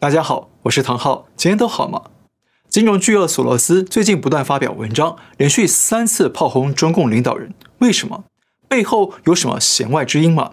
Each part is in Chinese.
大家好，我是唐浩，今天都好吗？金融巨鳄索罗斯最近不断发表文章，连续三次炮轰中共领导人，为什么？背后有什么弦外之音吗？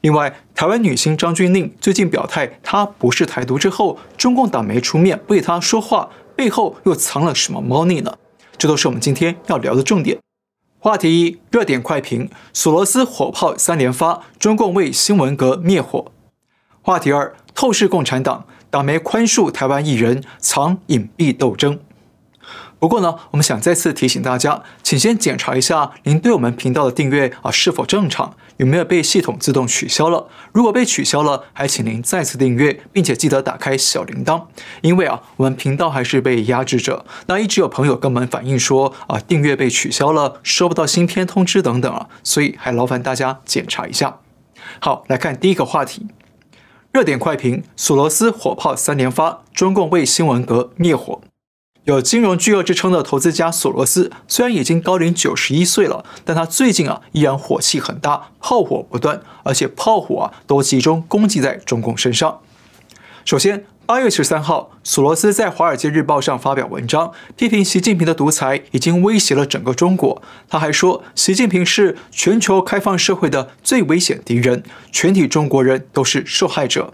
另外，台湾女星张钧甯最近表态她不是台独之后，中共党媒出面为她说话，背后又藏了什么猫腻呢？这都是我们今天要聊的重点。话题一：热点快评，索罗斯火炮三连发，中共为新闻革灭火。话题二：透视共产党。党媒宽恕台湾艺人藏隐蔽斗争。不过呢，我们想再次提醒大家，请先检查一下您对我们频道的订阅啊是否正常，有没有被系统自动取消了。如果被取消了，还请您再次订阅，并且记得打开小铃铛，因为啊，我们频道还是被压制着。那一直有朋友跟我们反映说啊，订阅被取消了，收不到新片通知等等啊，所以还劳烦大家检查一下。好，来看第一个话题。热点快评：索罗斯火炮三连发，中共为新闻阁灭火。有金融巨鳄之称的投资家索罗斯，虽然已经高龄九十一岁了，但他最近啊依然火气很大，炮火不断，而且炮火啊都集中攻击在中共身上。首先，八月十三号，索罗斯在《华尔街日报》上发表文章，批评习近平的独裁已经威胁了整个中国。他还说，习近平是全球开放社会的最危险敌人，全体中国人都是受害者。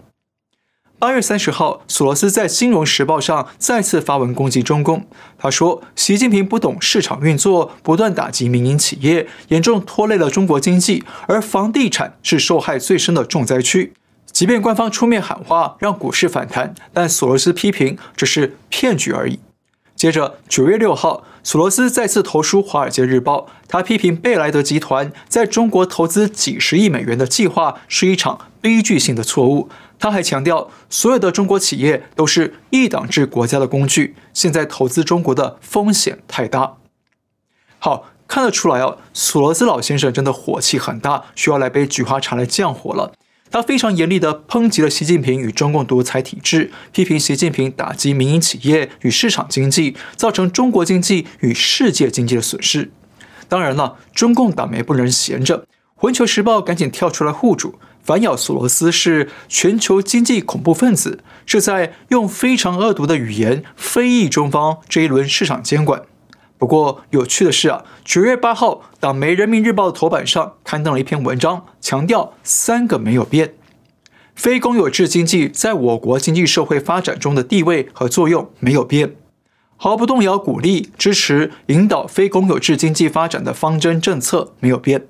八月三十号，索罗斯在《金融时报》上再次发文攻击中共。他说，习近平不懂市场运作，不断打击民营企业，严重拖累了中国经济，而房地产是受害最深的重灾区。即便官方出面喊话让股市反弹，但索罗斯批评这是骗局而已。接着九月六号，索罗斯再次投书《华尔街日报》，他批评贝莱德集团在中国投资几十亿美元的计划是一场悲剧性的错误。他还强调，所有的中国企业都是一党制国家的工具，现在投资中国的风险太大。好，看得出来哦，索罗斯老先生真的火气很大，需要来杯菊花茶来降火了。他非常严厉地抨击了习近平与中共独裁体制，批评习近平打击民营企业与市场经济，造成中国经济与世界经济的损失。当然了，中共党媒不能闲着，《环球时报》赶紧跳出来护主，反咬索罗斯是全球经济恐怖分子，是在用非常恶毒的语言非议中方这一轮市场监管。不过有趣的是啊，九月八号，党媒《人民日报》的头版上刊登了一篇文章，强调三个没有变：非公有制经济在我国经济社会发展中的地位和作用没有变，毫不动摇鼓励、支持、引导非公有制经济发展的方针政策没有变，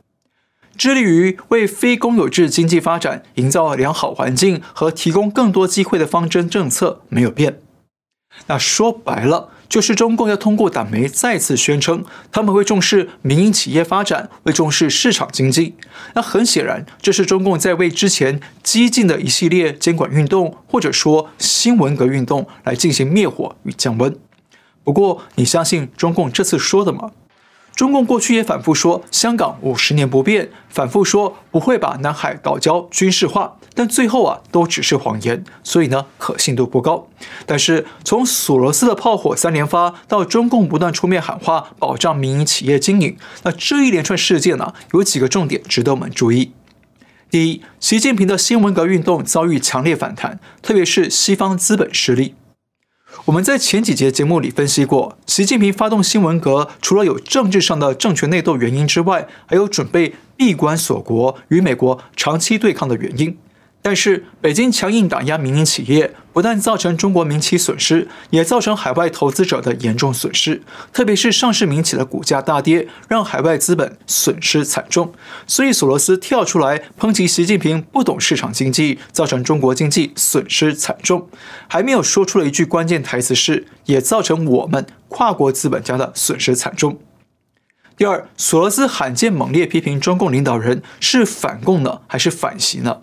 致力于为非公有制经济发展营造良好环境和提供更多机会的方针政策没有变。那说白了，就是中共要通过党媒再次宣称，他们会重视民营企业发展，会重视市场经济。那很显然，这是中共在为之前激进的一系列监管运动，或者说新文革运动来进行灭火与降温。不过，你相信中共这次说的吗？中共过去也反复说香港五十年不变，反复说不会把南海岛礁军事化，但最后啊都只是谎言，所以呢可信度不高。但是从索罗斯的炮火三连发到中共不断出面喊话保障民营企业经营，那这一连串事件呢有几个重点值得我们注意。第一，习近平的新闻革运动遭遇强烈反弹，特别是西方资本势力。我们在前几节节目里分析过，习近平发动新文革，除了有政治上的政权内斗原因之外，还有准备闭关锁国与美国长期对抗的原因。但是，北京强硬打压民营企业，不但造成中国民企损失，也造成海外投资者的严重损失。特别是上市民企的股价大跌，让海外资本损失惨重。所以，索罗斯跳出来抨击习近平不懂市场经济，造成中国经济损失惨重。还没有说出了一句关键台词是，也造成我们跨国资本家的损失惨重。第二，索罗斯罕见猛烈批评中共领导人是反共呢，还是反习呢？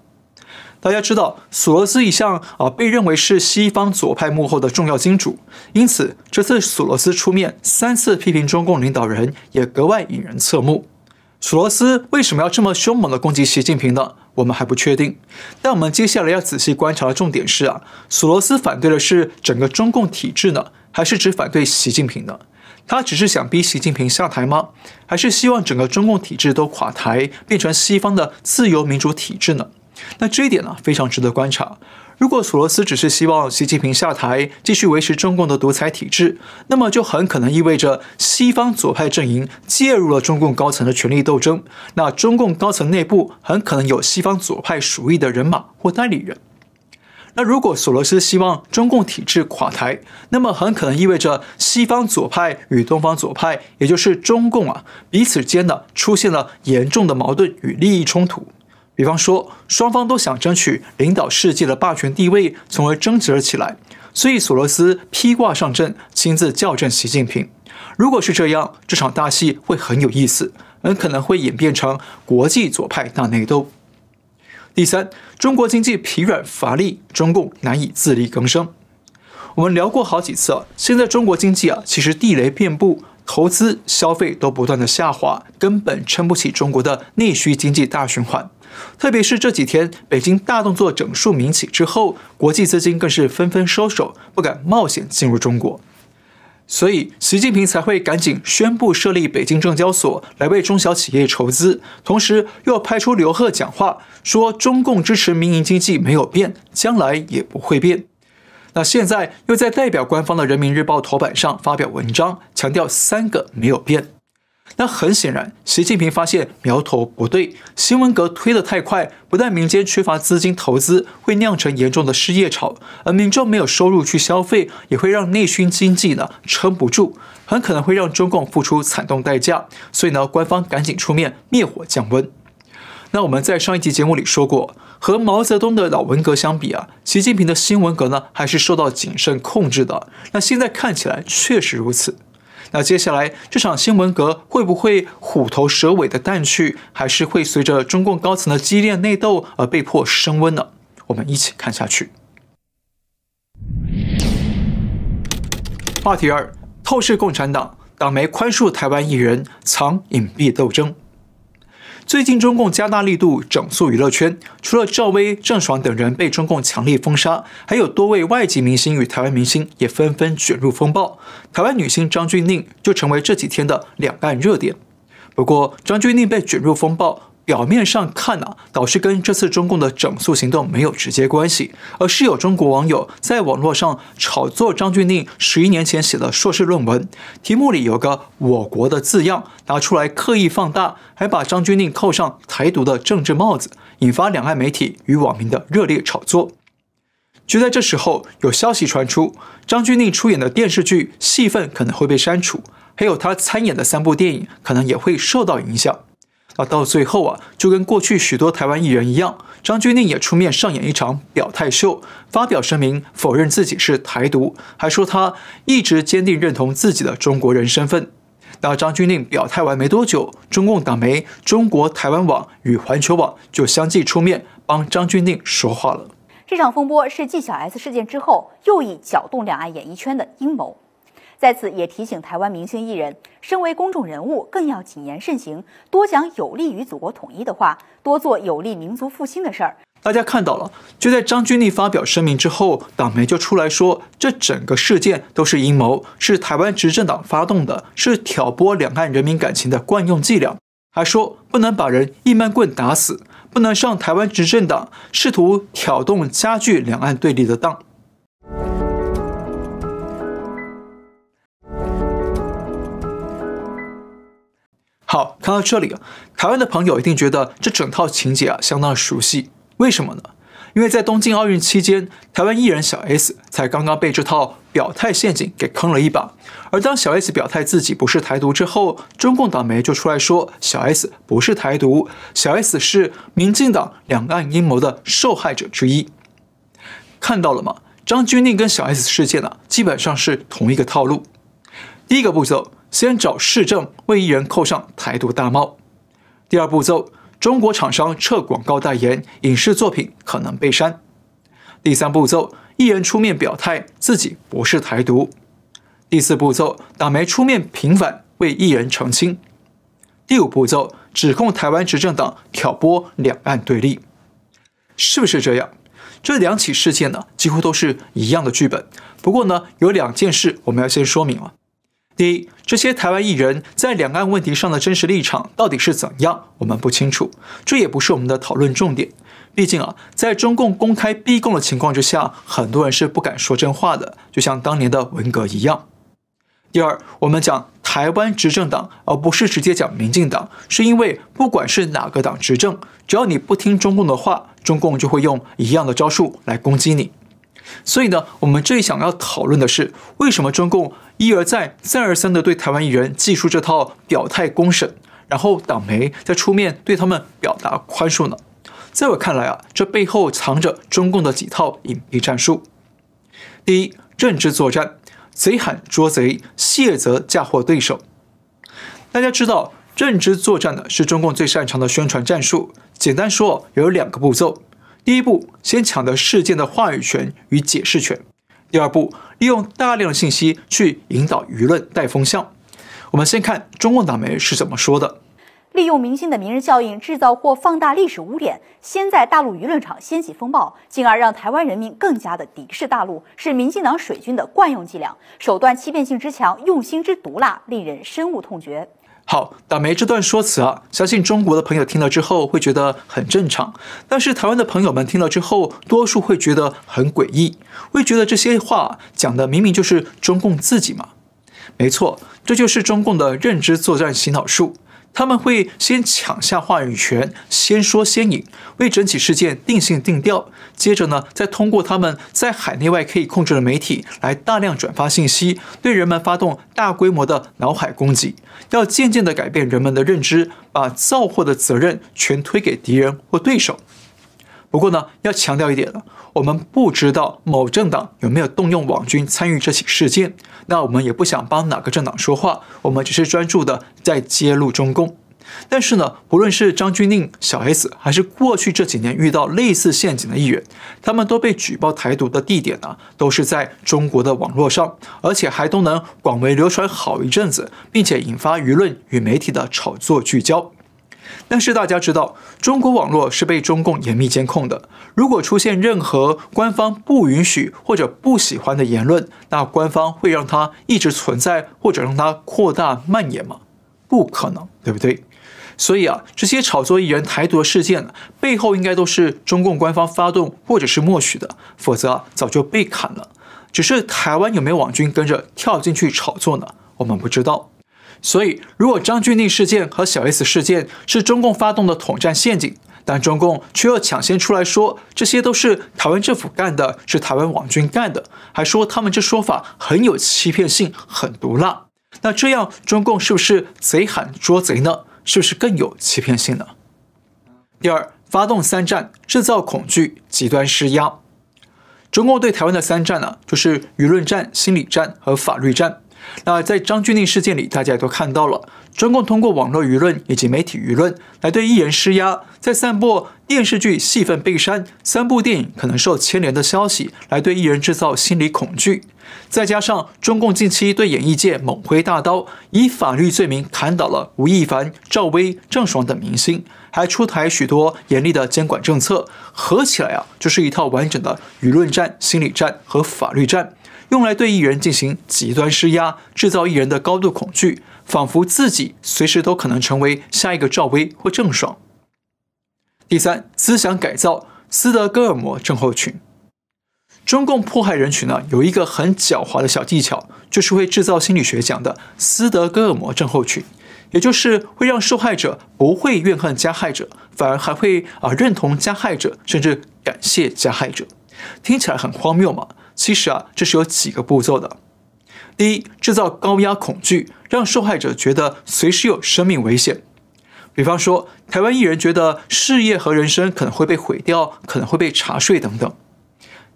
大家知道，索罗斯一向啊被认为是西方左派幕后的重要金主，因此这次索罗斯出面三次批评中共领导人，也格外引人侧目。索罗斯为什么要这么凶猛地攻击习近平呢？我们还不确定。但我们接下来要仔细观察的重点是啊，索罗斯反对的是整个中共体制呢，还是只反对习近平呢？他只是想逼习近平下台吗？还是希望整个中共体制都垮台，变成西方的自由民主体制呢？那这一点呢，非常值得观察。如果索罗斯只是希望习近平下台，继续维持中共的独裁体制，那么就很可能意味着西方左派阵营介入了中共高层的权力斗争。那中共高层内部很可能有西方左派属意的人马或代理人。那如果索罗斯希望中共体制垮台，那么很可能意味着西方左派与东方左派，也就是中共啊，彼此间呢出现了严重的矛盾与利益冲突。比方说，双方都想争取领导世界的霸权地位，从而争执了起来。所以，索罗斯披挂上阵，亲自校正习近平。如果是这样，这场大戏会很有意思，很可能会演变成国际左派大内斗。第三，中国经济疲软乏力，中共难以自力更生。我们聊过好几次，现在中国经济啊，其实地雷遍布。投资、消费都不断的下滑，根本撑不起中国的内需经济大循环。特别是这几天，北京大动作整数民企之后，国际资金更是纷纷收手，不敢冒险进入中国。所以，习近平才会赶紧宣布设立北京证交所，来为中小企业筹资，同时又派出刘鹤讲话，说中共支持民营经济没有变，将来也不会变。那现在又在代表官方的《人民日报》头版上发表文章，强调三个没有变。那很显然，习近平发现苗头不对，新闻革推得太快，不但民间缺乏资金投资，会酿成严重的失业潮，而民众没有收入去消费，也会让内需经济呢撑不住，很可能会让中共付出惨痛代价。所以呢，官方赶紧出面灭火降温。那我们在上一集节目里说过，和毛泽东的老文革相比啊，习近平的新文革呢还是受到谨慎控制的。那现在看起来确实如此。那接下来这场新闻革会不会虎头蛇尾的淡去，还是会随着中共高层的激烈内斗而被迫升温呢？我们一起看下去。话题二：透视共产党，党媒宽恕台湾艺人藏隐蔽斗争。最近中共加大力度整肃娱乐圈，除了赵薇、郑爽等人被中共强力封杀，还有多位外籍明星与台湾明星也纷纷卷入风暴。台湾女星张钧甯就成为这几天的两岸热点。不过，张钧甯被卷入风暴。表面上看啊，倒是跟这次中共的整肃行动没有直接关系，而是有中国网友在网络上炒作张钧甯十一年前写的硕士论文，题目里有个“我国”的字样，拿出来刻意放大，还把张钧甯扣上台独的政治帽子，引发两岸媒体与网民的热烈炒作。就在这时候，有消息传出，张钧甯出演的电视剧戏份可能会被删除，还有他参演的三部电影可能也会受到影响。那到最后啊，就跟过去许多台湾艺人一样，张钧甯也出面上演一场表态秀，发表声明否认自己是台独，还说他一直坚定认同自己的中国人身份。那张钧甯表态完没多久，中共党媒中国台湾网与环球网就相继出面帮张钧甯说话了。这场风波是继小 S 事件之后又一搅动两岸演艺圈的阴谋。在此也提醒台湾明星艺人，身为公众人物，更要谨言慎行，多讲有利于祖国统一的话，多做有利民族复兴的事儿。大家看到了，就在张钧甯发表声明之后，党媒就出来说，这整个事件都是阴谋，是台湾执政党发动的，是挑拨两岸人民感情的惯用伎俩，还说不能把人一闷棍打死，不能上台湾执政党试图挑动加剧两岸对立的当。好，看到这里啊，台湾的朋友一定觉得这整套情节啊相当熟悉。为什么呢？因为在东京奥运期间，台湾艺人小 S 才刚刚被这套表态陷阱给坑了一把。而当小 S 表态自己不是台独之后，中共党媒就出来说小 S 不是台独，小 S 是民进党两岸阴谋的受害者之一。看到了吗？张钧甯跟小 S 事件啊，基本上是同一个套路。第一个步骤。先找市政为艺人扣上台独大帽。第二步骤，中国厂商撤广告代言，影视作品可能被删。第三步骤，艺人出面表态自己不是台独。第四步骤，党媒出面平反为艺人澄清。第五步骤，指控台湾执政党挑拨两岸对立，是不是这样？这两起事件呢，几乎都是一样的剧本。不过呢，有两件事我们要先说明了。第一，这些台湾艺人，在两岸问题上的真实立场到底是怎样，我们不清楚，这也不是我们的讨论重点。毕竟啊，在中共公开逼供的情况之下，很多人是不敢说真话的，就像当年的文革一样。第二，我们讲台湾执政党，而不是直接讲民进党，是因为不管是哪个党执政，只要你不听中共的话，中共就会用一样的招数来攻击你。所以呢，我们这里想要讨论的是，为什么中共一而再、再而三地对台湾艺人祭出这套表态公审，然后党媒再出面对他们表达宽恕呢？在我看来啊，这背后藏着中共的几套隐蔽战术。第一，认知作战，贼喊捉贼，卸责嫁祸对手。大家知道，认知作战呢是中共最擅长的宣传战术。简单说，有两个步骤。第一步，先抢得事件的话语权与解释权；第二步，利用大量的信息去引导舆论带风向。我们先看中共党媒是怎么说的：利用明星的名人效应，制造或放大历史污点，先在大陆舆论场掀起风暴，进而让台湾人民更加的敌视大陆，是民进党水军的惯用伎俩，手段欺骗性之强，用心之毒辣，令人深恶痛绝。好，党媒这段说辞啊，相信中国的朋友听了之后会觉得很正常，但是台湾的朋友们听了之后，多数会觉得很诡异，会觉得这些话讲的明明就是中共自己嘛。没错，这就是中共的认知作战洗脑术。他们会先抢下话语权，先说先引，为整起事件定性定调。接着呢，再通过他们在海内外可以控制的媒体来大量转发信息，对人们发动大规模的脑海攻击，要渐渐地改变人们的认知，把造祸的责任全推给敌人或对手。不过呢，要强调一点了，我们不知道某政党有没有动用网军参与这起事件，那我们也不想帮哪个政党说话，我们只是专注的在揭露中共。但是呢，不论是张钧甯、小 S，还是过去这几年遇到类似陷阱的议员，他们都被举报台独的地点呢，都是在中国的网络上，而且还都能广为流传好一阵子，并且引发舆论与媒体的炒作聚焦。但是大家知道，中国网络是被中共严密监控的。如果出现任何官方不允许或者不喜欢的言论，那官方会让它一直存在，或者让它扩大蔓延吗？不可能，对不对？所以啊，这些炒作艺人台独事件背后，应该都是中共官方发动或者是默许的，否则，早就被砍了。只是台湾有没有网军跟着跳进去炒作呢？我们不知道。所以，如果张钧甯事件和小 S 事件是中共发动的统战陷阱，但中共却又抢先出来说这些都是台湾政府干的，是台湾网军干的，还说他们这说法很有欺骗性，很毒辣，那这样中共是不是贼喊捉贼呢？是不是更有欺骗性呢？第二，发动三战，制造恐惧，极端施压。中共对台湾的三战呢，就是舆论战、心理战和法律战。那在张钧甯事件里，大家也都看到了，中共通过网络舆论以及媒体舆论来对艺人施压，在散播电视剧戏份被删、三部电影可能受牵连的消息，来对艺人制造心理恐惧。再加上中共近期对演艺界猛挥大刀，以法律罪名砍倒了吴亦凡、赵薇、郑爽等明星，还出台许多严厉的监管政策，合起来啊，就是一套完整的舆论战、心理战和法律战。用来对艺人进行极端施压，制造艺人的高度恐惧，仿佛自己随时都可能成为下一个赵薇或郑爽。第三，思想改造，斯德哥尔摩症候群。中共迫害人群呢，有一个很狡猾的小技巧，就是会制造心理学讲的斯德哥尔摩症候群，也就是会让受害者不会怨恨加害者，反而还会啊认同加害者，甚至感谢加害者。听起来很荒谬嘛？其实啊，这是有几个步骤的。第一，制造高压恐惧，让受害者觉得随时有生命危险。比方说，台湾艺人觉得事业和人生可能会被毁掉，可能会被查税等等。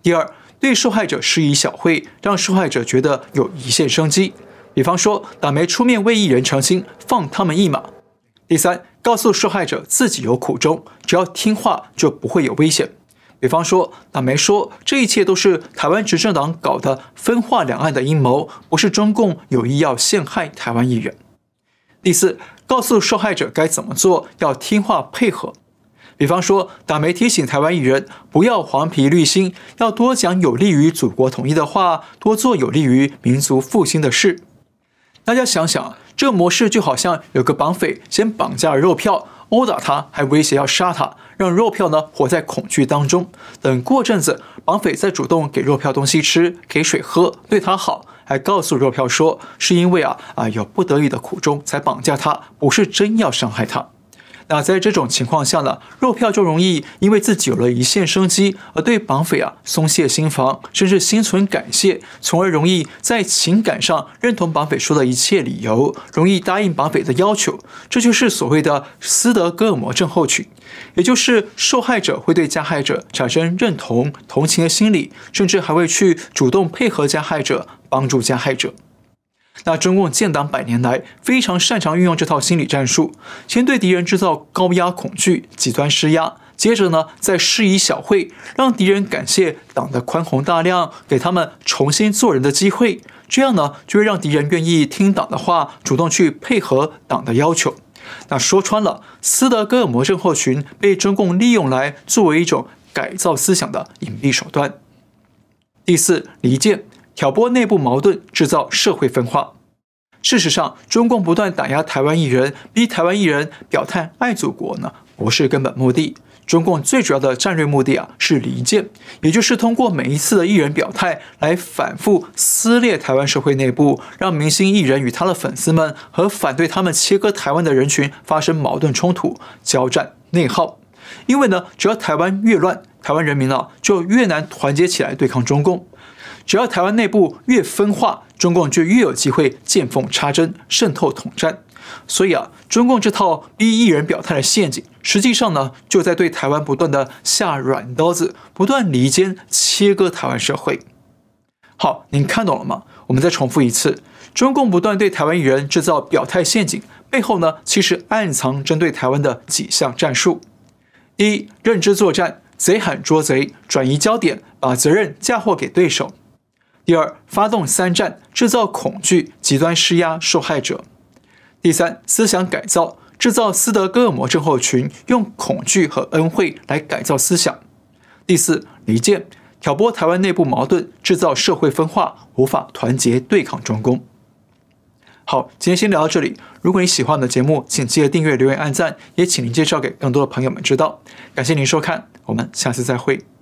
第二，对受害者施以小惠，让受害者觉得有一线生机。比方说，党媒出面为艺人澄清，放他们一马。第三，告诉受害者自己有苦衷，只要听话就不会有危险。比方说，党媒说这一切都是台湾执政党搞的分化两岸的阴谋，不是中共有意要陷害台湾艺人。第四，告诉受害者该怎么做，要听话配合。比方说，党媒提醒台湾艺人不要黄皮绿心，要多讲有利于祖国统一的话，多做有利于民族复兴的事。大家想想，这个模式就好像有个绑匪先绑架了肉票，殴打他，还威胁要杀他，让肉票呢活在恐惧当中。等过阵子，绑匪再主动给肉票东西吃，给水喝，对他好，还告诉肉票说是因为啊啊有不得已的苦衷才绑架他，不是真要伤害他。那在这种情况下呢，肉票就容易因为自己有了一线生机，而对绑匪啊松懈心防，甚至心存感谢，从而容易在情感上认同绑匪说的一切理由，容易答应绑匪的要求。这就是所谓的斯德哥尔摩症候群，也就是受害者会对加害者产生认同、同情的心理，甚至还会去主动配合加害者，帮助加害者。那中共建党百年来非常擅长运用这套心理战术，先对敌人制造高压恐惧、极端施压，接着呢再施以小惠，让敌人感谢党的宽宏大量，给他们重新做人的机会。这样呢就会让敌人愿意听党的话，主动去配合党的要求。那说穿了，斯德哥尔摩症候群被中共利用来作为一种改造思想的隐蔽手段。第四，离间。挑拨内部矛盾，制造社会分化。事实上，中共不断打压台湾艺人，逼台湾艺人表态爱祖国呢，不是根本目的。中共最主要的战略目的啊，是离间，也就是通过每一次的艺人表态，来反复撕裂台湾社会内部，让明星艺人与他的粉丝们和反对他们切割台湾的人群发生矛盾冲突、交战、内耗。因为呢，只要台湾越乱，台湾人民啊就越难团结起来对抗中共。只要台湾内部越分化，中共就越有机会见缝插针、渗透统战。所以啊，中共这套逼艺人表态的陷阱，实际上呢，就在对台湾不断的下软刀子，不断离间、切割台湾社会。好，您看懂了吗？我们再重复一次：中共不断对台湾艺人制造表态陷阱，背后呢，其实暗藏针对台湾的几项战术：一、认知作战，贼喊捉贼，转移焦点，把责任嫁祸给对手。第二，发动三战，制造恐惧、极端施压受害者；第三，思想改造，制造斯德哥尔摩症候群，用恐惧和恩惠来改造思想；第四，离间，挑拨台湾内部矛盾，制造社会分化，无法团结对抗中共。好，今天先聊到这里。如果你喜欢我的节目，请记得订阅、留言、按赞，也请您介绍给更多的朋友们知道。感谢您收看，我们下次再会。